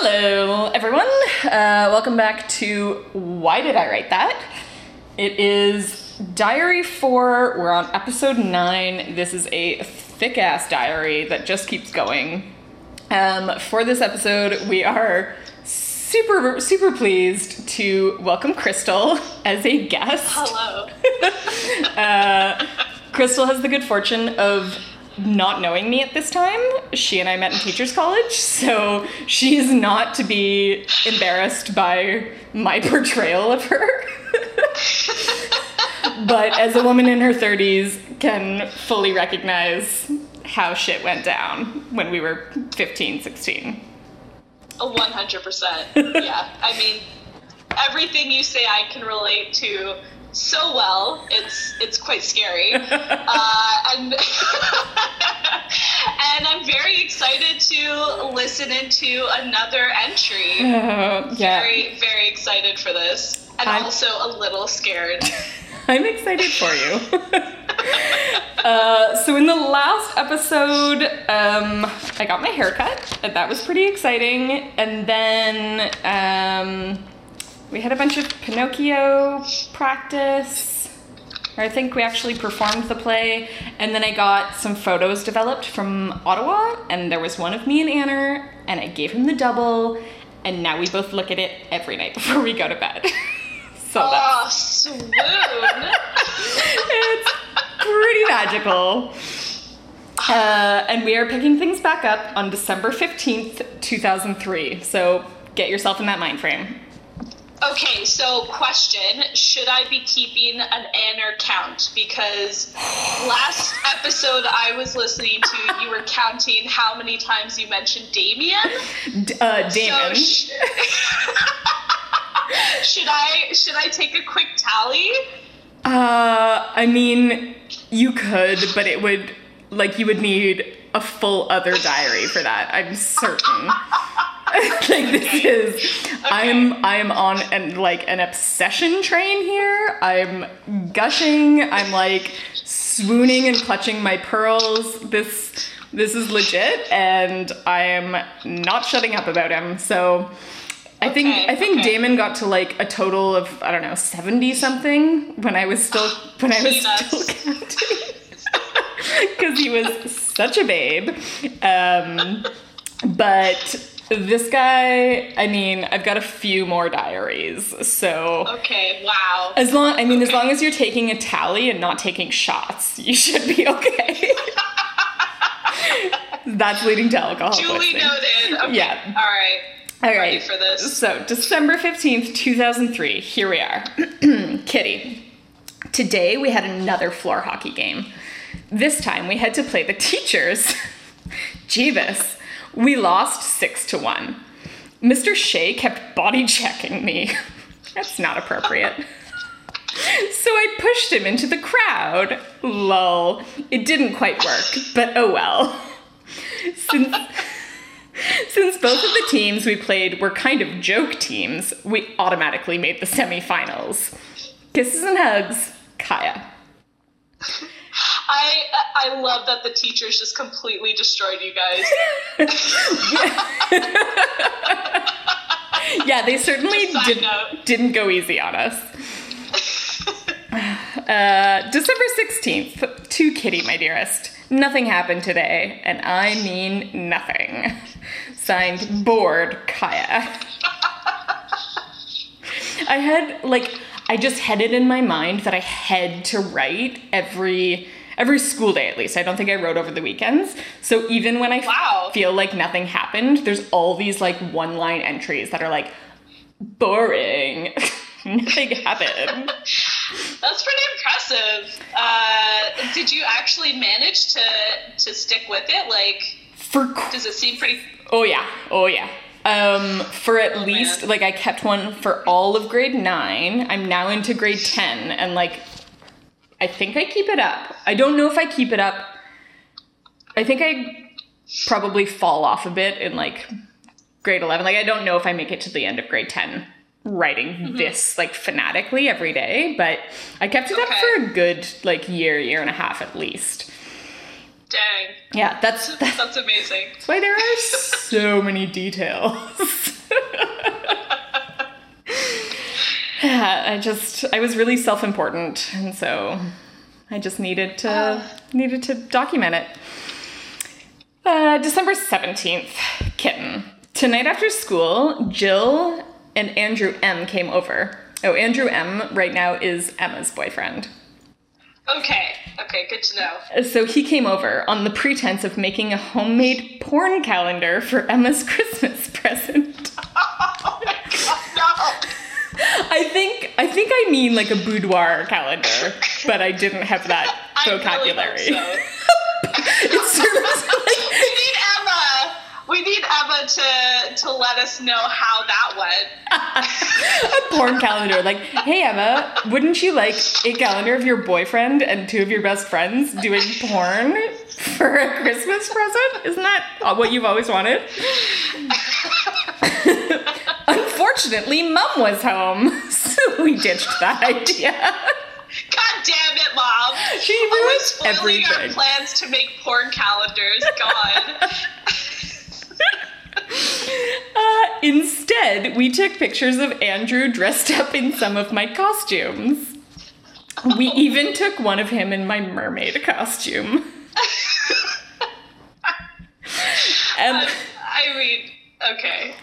Hello, everyone. Uh, welcome back to Why Did I Write That? It is Diary 4. We're on episode 9. This is a thick ass diary that just keeps going. Um, for this episode, we are super, super pleased to welcome Crystal as a guest. Hello. Uh, Crystal has the good fortune of not knowing me at this time. She and I met in teachers college, so she is not to be embarrassed by my portrayal of her. but as a woman in her 30s can fully recognize how shit went down when we were 15, 16. A 100%. Yeah. I mean, everything you say I can relate to so well. It's it's quite scary. Uh, and and I'm very excited to listen into another entry. Yeah. Very very excited for this. And I'm- also a little scared. I'm excited for you. uh, so in the last episode, um, I got my haircut, and that was pretty exciting. And then um, we had a bunch of Pinocchio practice. Or I think we actually performed the play, and then I got some photos developed from Ottawa, and there was one of me and Anna, and I gave him the double, and now we both look at it every night before we go to bed. so that's Oh, swoon. it's pretty magical. Uh, and we are picking things back up on December 15th, 2003. So get yourself in that mind frame. Okay, so question: Should I be keeping an Anner count? Because last episode I was listening to, you were counting how many times you mentioned Damien. D- uh, Damon. So sh- should I should I take a quick tally? uh, I mean, you could, but it would, like, you would need a full other diary for that, I'm certain. like this is i'm i'm on an like an obsession train here. I'm gushing. I'm like swooning and clutching my pearls. This this is legit and i am not shutting up about him. So i think Okay, i think okay. damon got to like a total of i don't know 70 something when i was still when i was still counting. Because he was such a babe. Um, but this guy, I mean, I've got a few more diaries, so Okay, wow. as long, I mean, as long as you're taking a tally and not taking shots, you should be okay. That's leading to alcohol Duly poisoning. noted. Okay. Yeah. All right. All right. Ready for this? So, December 15th, 2003. Here we are. Kitty. Today we had another floor hockey game. This time we had to play the teachers. Jeebus. We lost 6 to 1. Mr. Shea kept body checking me. That's not appropriate. So I pushed him into the crowd. Lol. It didn't quite work, but oh well. Since since both of the teams we played were kind of joke teams, we automatically made the semifinals. Kisses and hugs, Kaya. I I love that the teachers just completely destroyed you guys. Yeah, they certainly did, note. didn't go easy on us. Uh, December 16th, to Kitty, my dearest. Nothing happened today, and I mean nothing. Signed, bored, Kaya. I had, like, I just had it in my mind that I had to write every every school day at least. I don't think I wrote over the weekends. So even when I Wow. feel like nothing happened, there's all these like one line entries that are like boring. nothing happened. That's pretty impressive. Uh, did you actually manage to to stick with it? Like, For does it seem pretty? Oh yeah, oh yeah. Um, for at Oh, least man. like I kept one for all of grade nine. I'm now into grade ten, and like I think I keep it up. I don't know if I keep it up. I think I probably fall off a bit in like grade eleven. Like I don't know if I make it to the end of grade ten writing Mm-hmm. this like fanatically every day, but I kept it up for a good like year, year and a half at least. Dang, Yeah, that's that's that's amazing. why there are so many details. I just I was really self-important, and so I just needed to Oh. needed to document it. Uh, December seventeenth, kitten. Tonight after school, Jill and Andrew M came over. Oh, Andrew M right now is Emma's boyfriend. Okay. Okay. Good to know. So he came over on the pretense of making a homemade porn calendar for Emma's Christmas present. Oh my god. No. I think I think I mean like a boudoir calendar, but I didn't have that vocabulary. Really so. Like we need Emma. We need Emma to to let us know how that went. a porn calendar. Like, hey Emma, wouldn't you like a calendar of your boyfriend and two of your best friends doing porn for a Christmas present? Isn't that what you've always wanted? Unfortunately, Mum was home, so we ditched that idea. God damn it, mom! She ruined spoiling our plans to make porn calendars. God. Uh, instead, we took pictures of Andrew dressed up in some of my costumes. We even took one of him in my mermaid costume. Um, I mean, okay.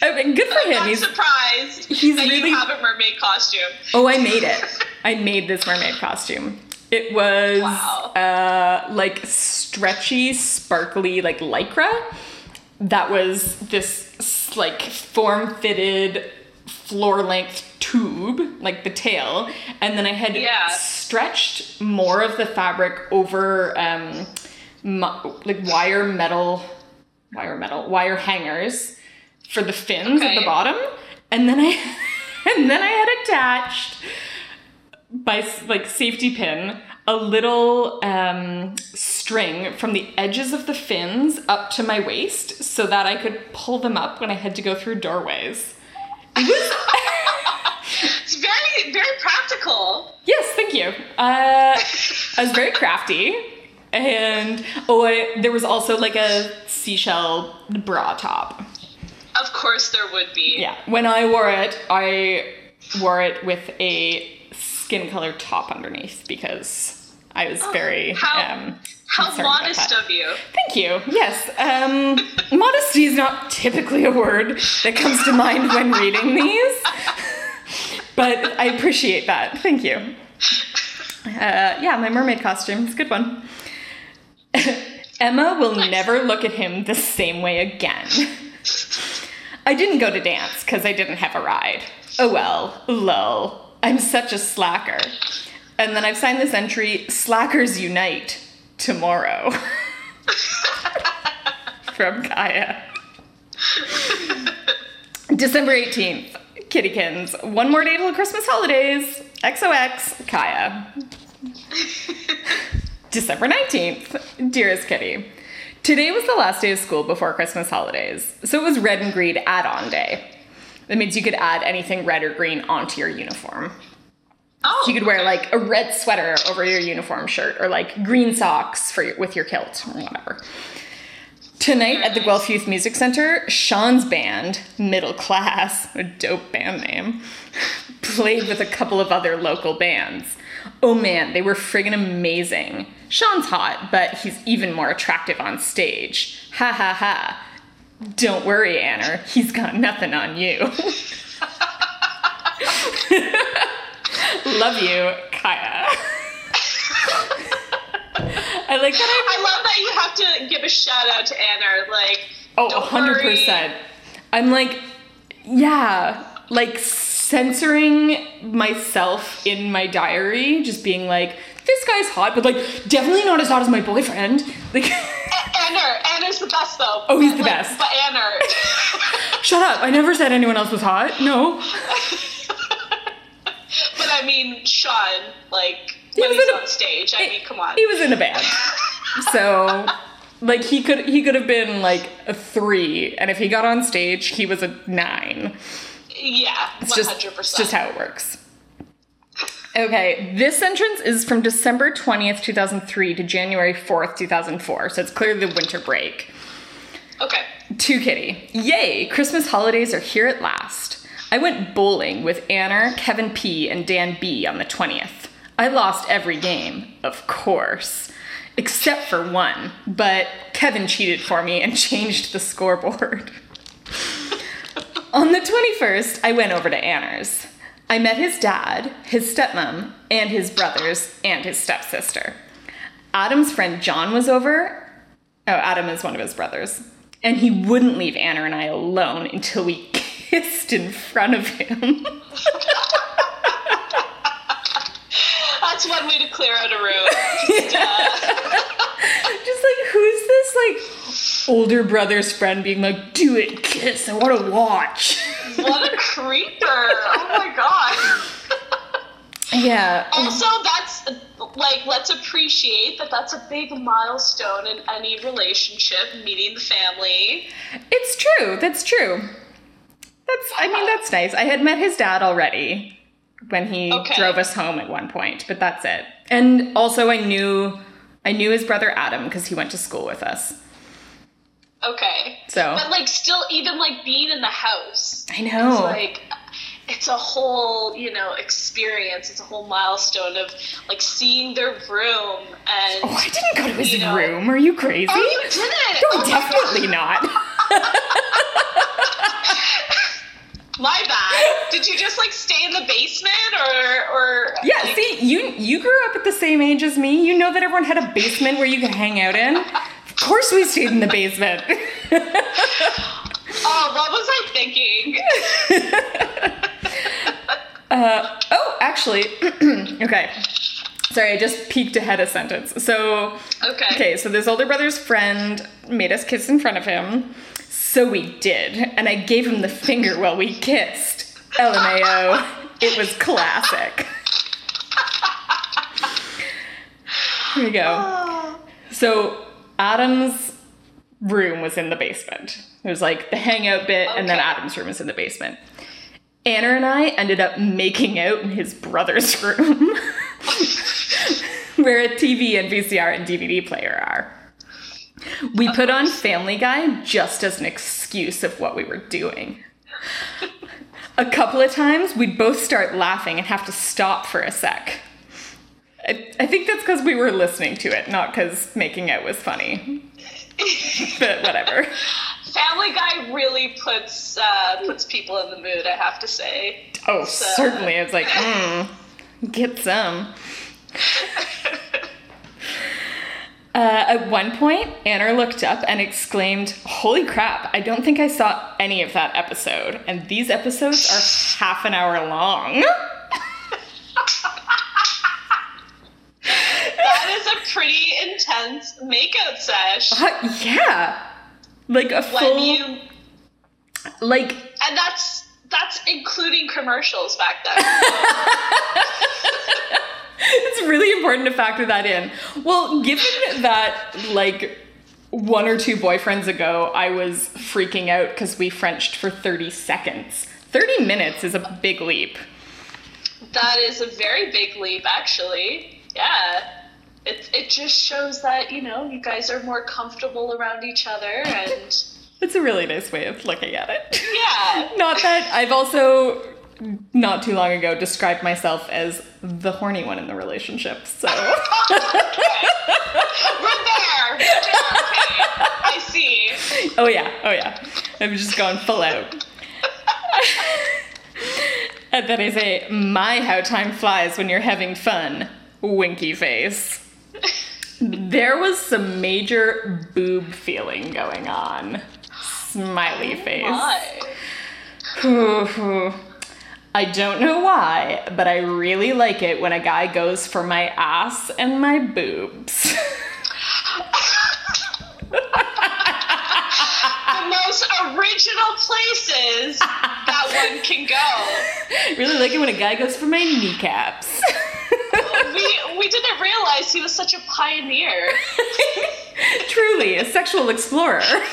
I mean, good for him. I'm He's surprised he's that really- you have a mermaid costume. oh, I made it. I made this mermaid costume. It was Wow. uh, like stretchy, sparkly, like lycra. That was this like form-fitted, floor-length tube, like the tail, and then I had Yeah. stretched more of the fabric over um, mu- like wire metal, wire metal, wire hangers for the fins at the bottom, and then I and then I had attached by like safety pin a little um, string from the edges of the fins up to my waist so that I could pull them up when I had to go through doorways. It was It's very, very practical. yes, thank you. Uh, I was very crafty, and oh, I, there was also like a seashell bra top. Of course, there would be. Yeah, when I wore it, I wore it with a skin color top underneath because I was very how- um, How modest of you. Thank you. Yes, um, modesty is not typically a word that comes to mind when reading these, but I appreciate that. Thank you. Uh, yeah, my mermaid costume. It's a good one. Emma will never look at him the same way again. I didn't go to dance because I didn't have a ride. Oh well, lol. I'm such a slacker. And then I've signed this entry Slackers Unite tomorrow. From Kaya. December 18th, Kittykins. One more day till Christmas holidays. XOX, Kaya. December 19th, dearest Kitty. Today was the last day of school before Christmas holidays, so it was red and green add on day. That means you could add anything red or green onto your uniform. Oh, You could wear like a red sweater over your uniform shirt or like green socks for your, with your kilt or whatever. Tonight at the Guelph Youth Music Center, Sean's band, Middle Class, a dope band name, played with a couple of other local bands. Oh man, they were friggin' amazing. Sean's hot, but he's even more attractive on stage. Ha ha ha. Don't worry, Anna, he's got nothing on you. Love you, Kaya. I like that I'm I love that you have to give a shout out to Anna. Like, Oh, don't 100%. worry. I'm like, yeah, like censoring myself in my diary, just being like, this guy's hot, but like, definitely not as hot as my boyfriend. Like, A- Anna, Anna's the best though. Oh, he's the Like, best. But Anna, shut up. I never said anyone else was hot. No. but I mean Sean, like He when was he's a- on stage. I mean, come on. He was in a band. So, like, he could he could have been like a three, and if he got on stage, he was a nine. yeah, It's one hundred percent. just how it works. Okay, this entrance is from December 20th, 2003 to January 4th, 2004. So it's clearly the winter break. Okay. To Kitty. Yay, Christmas holidays are here at last. I went bowling with Anna, Kevin P, and Dan B on the 20th. I lost every game, of course, except for one, but Kevin cheated for me and changed the scoreboard. on the 21st, I went over to Anna's. I met his dad, his stepmom, and his brothers, and his stepsister. Adam's friend John was over. Oh, Adam is one of his brothers. And he wouldn't leave Anna and I alone until we kissed in front of him. That's one way to clear out a room. Just, uh, Just like, who's this like older brother's friend being like, do it, kiss, I want to watch. What a creeper! Oh my god. yeah. Also, that's like let's appreciate that that's a big milestone in any relationship, meeting the family. It's true. That's true. That's, I mean, that's nice. I had met his dad already when he Okay. drove us home at one point, but that's it. And also, I knew, I knew his brother Adam because he went to school with us. Okay. So But like still even like being in the house. I know. It's like it's a whole, you know, experience. It's a whole milestone of like seeing their room and oh, I didn't go to his know- room. Are you crazy? Oh, you did it! no, Oh definitely not. My bad. Did you just like stay in the basement or or Yeah, like, see, you you grew up at the same age as me. You know that everyone had a basement where you could hang out in. Of course, we stayed in the basement. Oh, what was I thinking? Uh, oh, actually, okay. Sorry, I just peeked ahead a sentence. So, Okay. okay, so this older brother's friend made us kiss in front of him. So we did, and I gave him the finger while we kissed. LMAO. It was classic. Here we go. Oh, So Adam's room was in the basement. It was like the hangout bit, and then Adam's room was in the basement. Anna and I ended up making out in his brother's room, where a TV and VCR and DVD player are. We put on Family Guy just as an excuse of what we were doing. A couple of times, we'd both start laughing and have to stop for a sec. I, I think that's because we were listening to it, not because making out was funny. but whatever. Family Guy really puts uh, puts people in the mood. I have to say. Oh, So- certainly. It's like, mm, get some. Uh, at one point, Anna looked up and exclaimed, Holy crap, I don't think I saw any of that episode. And these episodes are half an hour long. That is a pretty intense makeout sesh. Uh, yeah. Like a When full, you like, and that's that's including commercials back then. it's really important to factor that in. Well, given that, like, one or two boyfriends ago, I was freaking out because we Frenched for 30 seconds. 30 minutes is a big leap. that is a very big leap, actually. Yeah. It, it just shows that, you know, you guys are more comfortable around each other and It's a really nice way of looking at it. yeah. Not that I've also, not too long ago, described myself as the horny one in the relationship. So, We're there. We're there. Okay. I see. oh yeah, oh yeah. I've just gone full out. and then I say, my, how time flies when you're having fun. Winky face. There was some major boob feeling going on. Smiley oh face. My. I don't know why, but I really like it when a guy goes for my ass and my boobs. The most original places that one can go. really like it when a guy goes for my kneecaps. Didn't realize he was such a pioneer. Truly, a sexual explorer.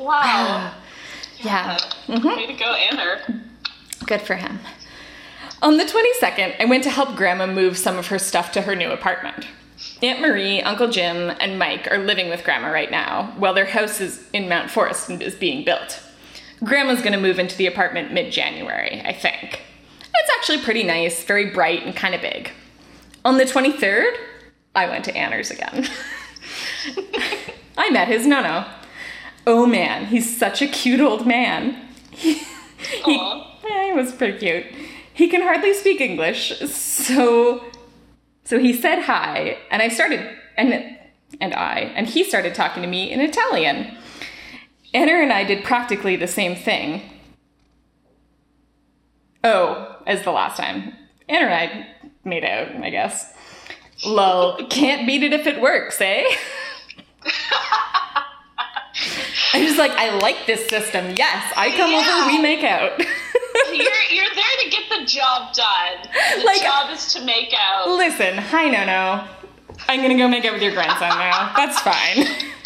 Wow. yeah. Mm-hmm. Way to go, Anna. Good for him. On the 22nd, I went to help Grandma move some of her stuff to her new apartment. Aunt Marie, Uncle Jim, and Mike are living with Grandma right now, while their house is in Mount Forest and is being built. Grandma's gonna move into the apartment mid January, I think. It's actually pretty nice, very bright, and kind of big. On the 23rd, I went to Anner's again. I met his nono. Oh man, he's such a cute old man. He, he, yeah, he was pretty cute. He can hardly speak English, so so he said hi, and I started and and I and he started talking to me in Italian. Anna and I did practically the same thing. Oh, as the last time. Anna and I made out, I guess. Lol, can't beat it if it works, eh? I'm just like, I like this system. Yes, I come over, we make out. You're you're there to get the job done. The Like- job is to make out. Listen, hi, no, no. I'm gonna go make out with your grandson now. That's fine.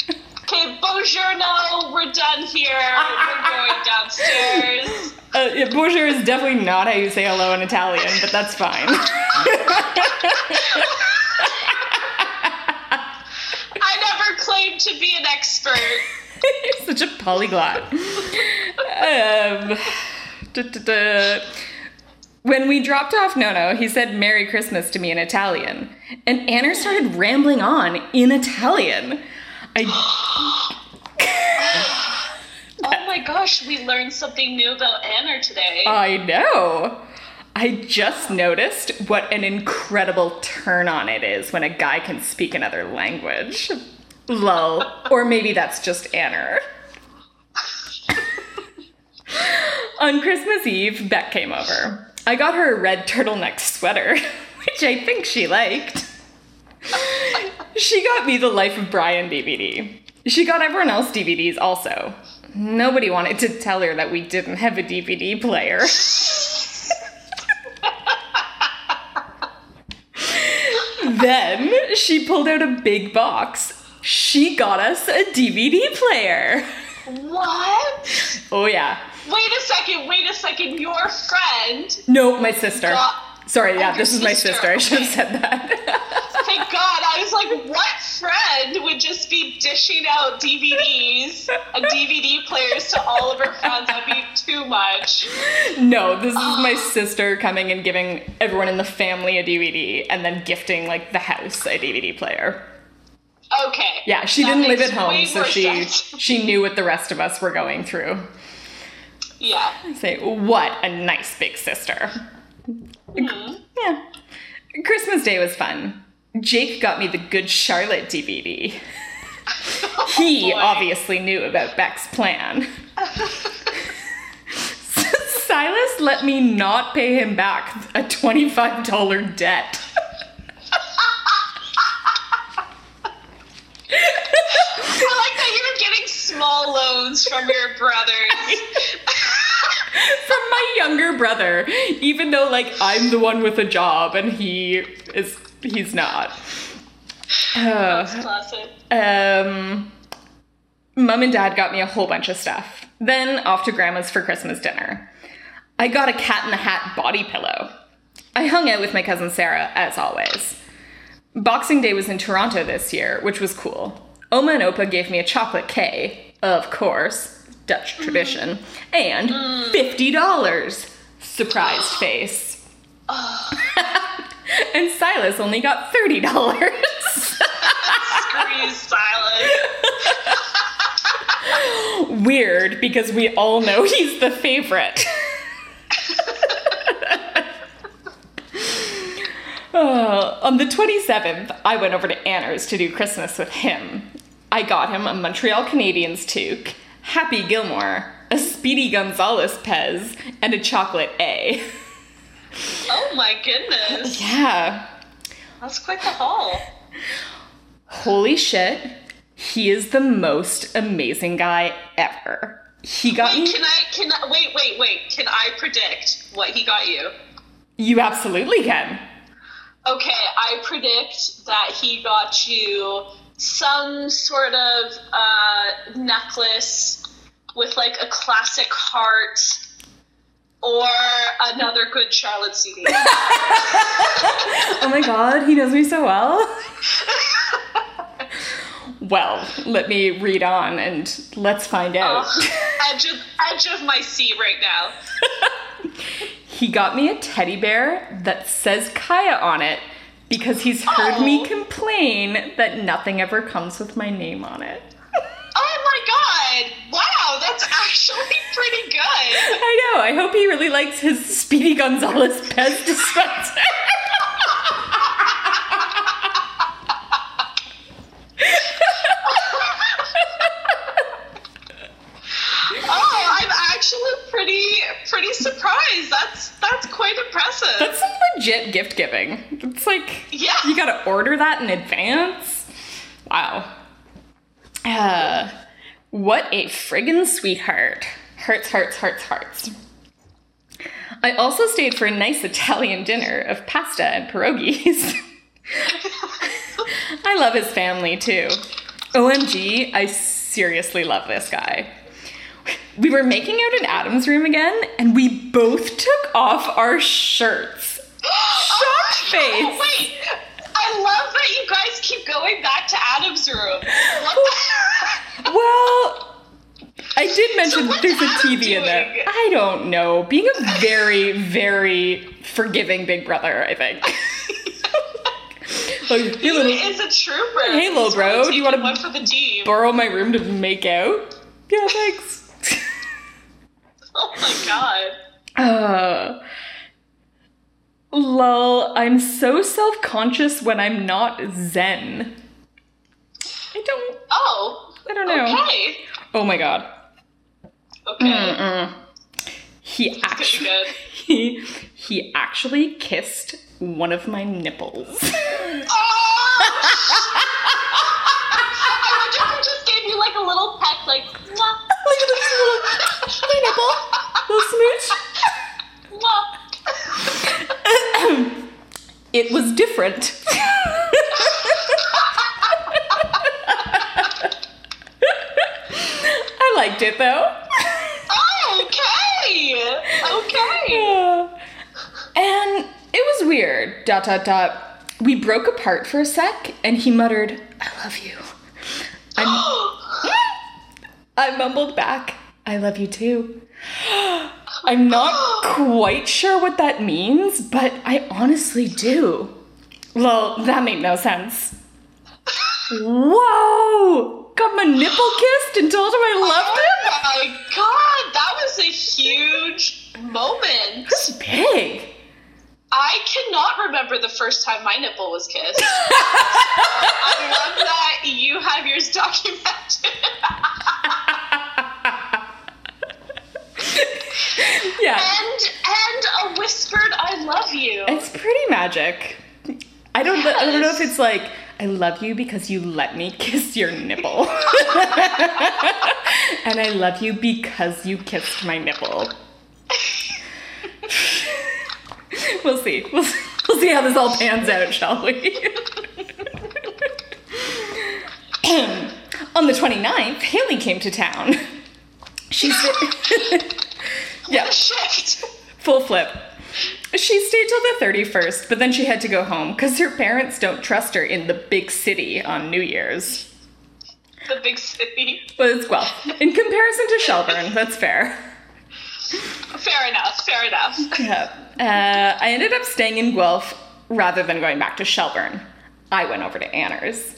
Okay, buongiorno, we're done here. We're going downstairs. Uh, yeah, bonjour is definitely not how you say hello in Italian, but that's fine. I never claimed to be an expert. You're such a polyglot. Um, duh, duh, duh. When we dropped off Nono, he said Merry Christmas to me in Italian. And Anna started rambling on in Italian. I, Oh my gosh, we learned something new about Anna today. I know. I just noticed what an incredible turn on it is when a guy can speak another language. Lol. Or maybe that's just Anna. On Christmas Eve, Beck came over. I got her a red turtleneck sweater, which I think she liked. She got me the Life of Brian DVD. She got everyone else DVDs also. Nobody wanted to tell her that we didn't have a DVD player. then she pulled out a big box. She got us a DVD player. what? Oh, yeah. Wait a second, wait a second. Your friend, No, my sister. Got- Sorry, yeah, Oh, this is my sister. I should have said that. I was like, what friend would just be dishing out DVDs and DVD players to all of her friends? That'd be too much. no, this is my sister coming and giving everyone in the family a DVD and then gifting like the house a DVD player. Okay. Yeah, she That didn't live at home, so she sense. she knew what the rest of us were going through. Yeah. Say, what a nice big sister. Mhm. Yeah. Christmas Day was fun. Jake got me the Good Charlotte DVD. He oh, boy. obviously knew about Beck's plan. Silas let me not pay him back a $25 debt. I like that you're getting small loans from your brothers. From my younger brother, even though like I'm the one with a job and he is he's not. Uh, That's classic. Um, Mom and Dad got me a whole bunch of stuff. Then off to Grandma's for Christmas dinner. I got a cat in the hat body pillow. I hung out with my cousin Sarah, as always. Boxing Day was in Toronto this year, which was cool. Oma and Opa gave me a chocolate K, of course, Dutch tradition, and $50. Surprised face. and Silas only got $30. Screw Silas. Weird because we all know he's the favorite. Uh, on the 27th, I went over to Anner's to do Christmas with him. I got him a Montreal Canadiens toque, Happy Gilmore, a Speedy Gonzalez Pez, and a chocolate A. Oh my goodness. Yeah. That's quite the haul. Holy shit. He is the most amazing guy ever. He got Wait, me. can I can I wait, wait, wait. Can I predict what he got you? You absolutely can. Okay, I predict that he got you some sort of uh, necklace with like a classic heart, or another good Charlotte CD. oh my god, he knows me so well. well, let me read on and let's find out. Oh, edge, of, edge of my seat right now. he got me a teddy bear that says Kaya on it because he's heard Oh. me complain that nothing ever comes with my name on it. Oh my god! Wow, that's actually pretty good. I know. I hope he really likes his Speedy Gonzalez Pez dispenser. Oh, I'm actually pretty pretty surprised. That's that's quite impressive. That's some legit gift giving. It's like Yeah. you gotta order that in advance. Wow. Uh, what a friggin' sweetheart. Hearts, hearts, hearts, hearts. I also stayed for a nice Italian dinner of pasta and pierogies. I love his family too. OMG, I seriously love this guy. We were making out in Adam's room again, and we both took off our shirts. Shocked face. Oh, wait, I love that you guys keep going back to Adam's room. Well, I did mention what's there's a TV in there. I don't know. Being a very, very forgiving big brother, I think. like, hey, he little, is a trooper. Hey, little bro, do you wanna- taking for the team? borrow my room to make out? Yeah, thanks. Oh my god. Uh, lol, I'm so self conscious when I'm not Zen. I don't. Oh. I don't know. Okay. Oh my god. Okay. Mm-mm. He actually. He, he actually kissed one of my nipples. Oh! I wonder if he just gave you like a little peck, like, mwah, at this little my nipple, little smooch. mwah. It was different. I liked it though. Dot dot dot. We broke apart for a sec, and he muttered, "I love you." I'm, I mumbled back, "I love you too." I'm not quite sure what that means, but I honestly do. Well, that made no sense. Whoa! Got my nipple kissed and told him I loved him? Oh my god, that was a huge moment. That's big. I cannot remember the first time my nipple was kissed. I love that you have yours documented. Yeah. and and a whispered I love you. It's pretty magic. I don't I don't know if it's like I love you because you let me kiss your nipple. and I love you because you kissed my nipple. We'll see. We'll, we'll see how this all pans out, shall we? On the 29th, Haley came to town. She's yeah, Shift. full flip. She stayed till the 31st, but then she had to go home because her parents don't trust her in the big city on New Year's. The big city. But it's, well, in comparison to Shelburne, that's fair. Fair enough, fair enough. Yeah. Uh, I ended up staying in Guelph rather than going back to Shelburne. I went over to Anner's.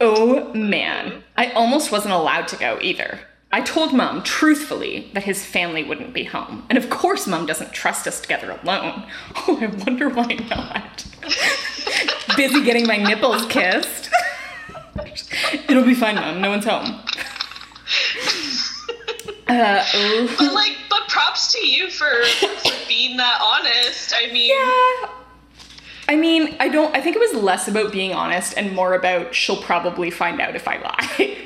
Oh man, I almost wasn't allowed to go either. I told Mum, truthfully, that his family wouldn't be home. And of course, Mum doesn't trust us together alone. Oh, I wonder why not. Busy getting my nipples kissed. It'll be fine, Mum. No one's home. Uh, oh. But like, but props to you for, for being that honest. I mean, Yeah. I mean, I don't. I think it was less about being honest and more about she'll probably find out if I lie.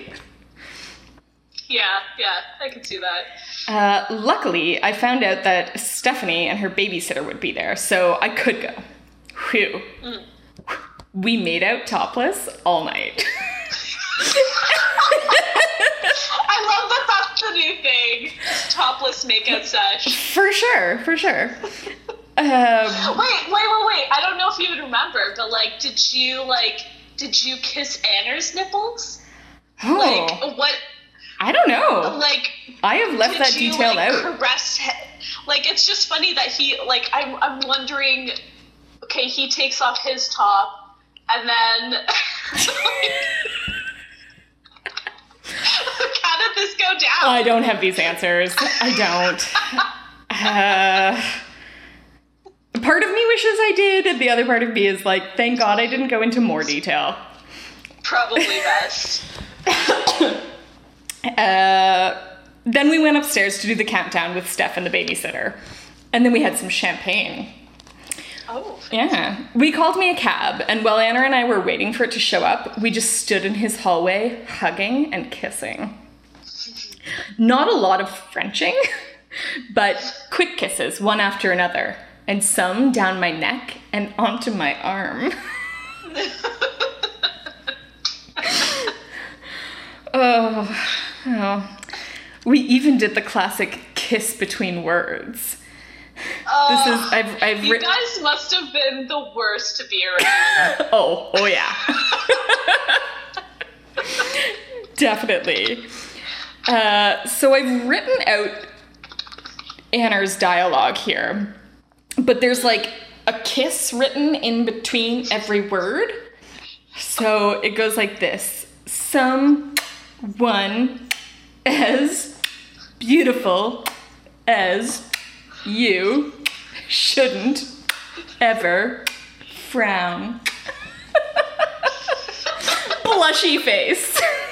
yeah, yeah, I can see that. Uh, luckily, I found out that Stephanie and her babysitter would be there, so I could go. Whew. We made out topless all night. I love that that's the new thing. Topless Makeout sesh. For sure, for sure. Um, Wait, wait, wait, wait. I don't know if you would remember, but like, did you like, did you kiss Anna's nipples? oh, Like, what? I don't know. Like, I have left that you, detail like, out. Caress like, it's just funny that he, like, I'm, I'm wondering. Okay, he takes off his top, and then. How this go down? I don't have these answers. I don't. Uh, part of me wishes I did, and the other part of me is like, thank God I didn't go into more detail. Probably best. Uh, then we went upstairs to do the countdown with Steph and the babysitter. And then we had some champagne. Oh. Yeah. We called me a cab, and while Anna and I were waiting for it to show up, we just stood in his hallway, hugging and kissing. Not a lot of Frenching, but quick kisses, one after another, and some down my neck and onto my arm. oh, oh. We even did the classic kiss between words. This is oh, I've I've You guys must have been the worst to be around. Oh, oh yeah. Definitely. Uh, so I've written out Anna's dialogue here, but there's like a kiss written in between every word. So it goes like this Someone as beautiful as you shouldn't ever frown. Blushy face.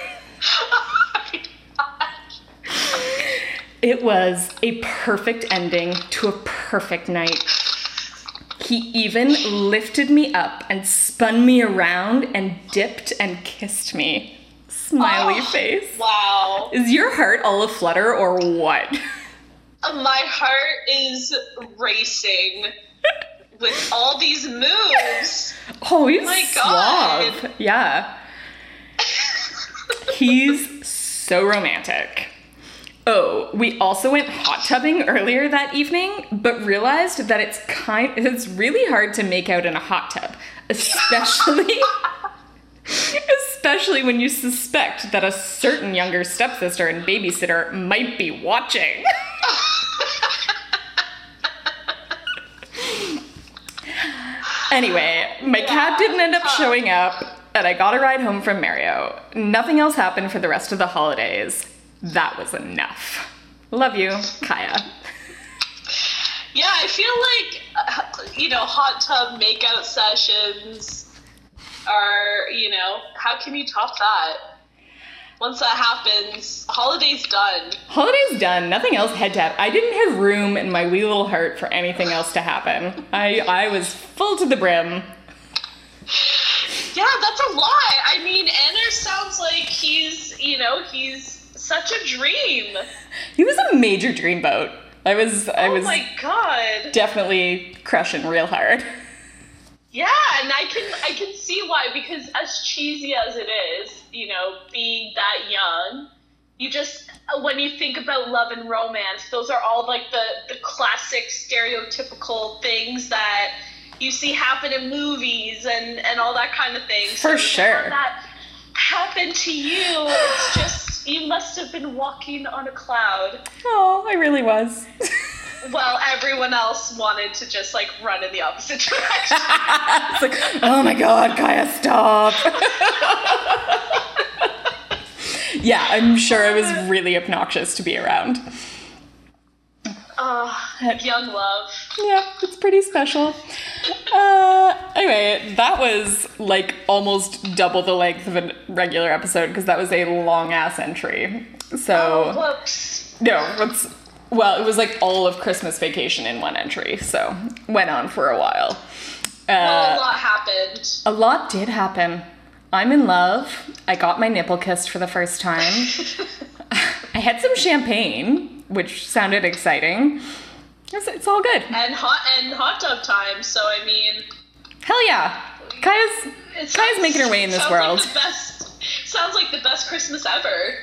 It was a perfect ending to a perfect night. He even lifted me up and spun me around and dipped and kissed me. Smiley Oh, face. Wow. Is your heart all aflutter or what? My heart is racing with all these moves. Oh, he's My God. Yeah. He's so romantic. Oh, we also went hot tubbing earlier that evening, but realized that it's kind it's really hard to make out in a hot tub, especially especially when you suspect that a certain younger stepsister and babysitter might be watching. Anyway, my cab didn't end up showing up, and I got a ride home from Mario. Nothing else happened for the rest of the holidays. That was enough. Love you, Kaya. Yeah, I feel like, uh, you know, hot tub makeout sessions are, you know, how can you top that? Once that happens, holiday's done. Holiday's done. Nothing else had to happen. I didn't have room in my wee little heart for anything else to happen. I, I was full to the brim. Yeah, that's a lot. I mean, Anders sounds like he's, you know, he's such a dream. He was a major dreamboat. I was I oh was my god. definitely crushing real hard. Yeah, and I can I can see why because as cheesy as it is, you know, being that young, you just when you think about love and romance, those are all like the the classic stereotypical things that you see happen in movies and and all that kind of thing. For to sure. that happened to you, it's just you must have been walking on a cloud. Oh, I really was. While everyone else wanted to just like run in the opposite direction. it's like, oh my god, Kaya, stop. yeah, I'm sure I was really obnoxious to be around. Oh, young love. Yeah, it's pretty special. Uh, anyway, that was like almost double the length of a regular episode because that was a long ass entry. So Whoops. no, it's well, it was like all of Christmas vacation in one entry, so went on for a while. Well, Uh, a lot happened. a lot did happen. I'm in love. I got my nipple kissed for the first time. I had some champagne, which sounded exciting. It's, it's all good. And hot and hot tub time. So I mean, Hell yeah. Kaya's it's Kaya's making her way in this world. Like the best, sounds like the best Christmas ever.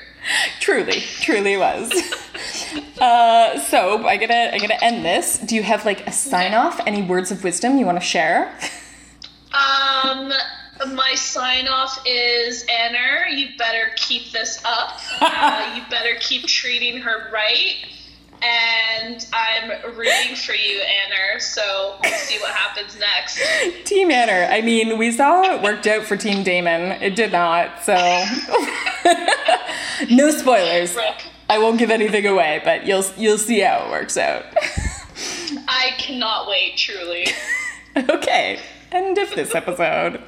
Truly, truly was. Uh, so I gotta I gotta end this. Do you have like a sign off? Any words of wisdom you want to share? Um, my sign off is Anna. You better keep this up. Uh, you better keep treating her right. And I'm rooting for you, Anna. So we'll see what happens next. Team Anna. I mean, we saw how it worked out for Team Damon. It did not. So no spoilers. Rip. I won't give anything away, but you'll you'll see how it works out. I cannot wait, truly. okay. End of this episode.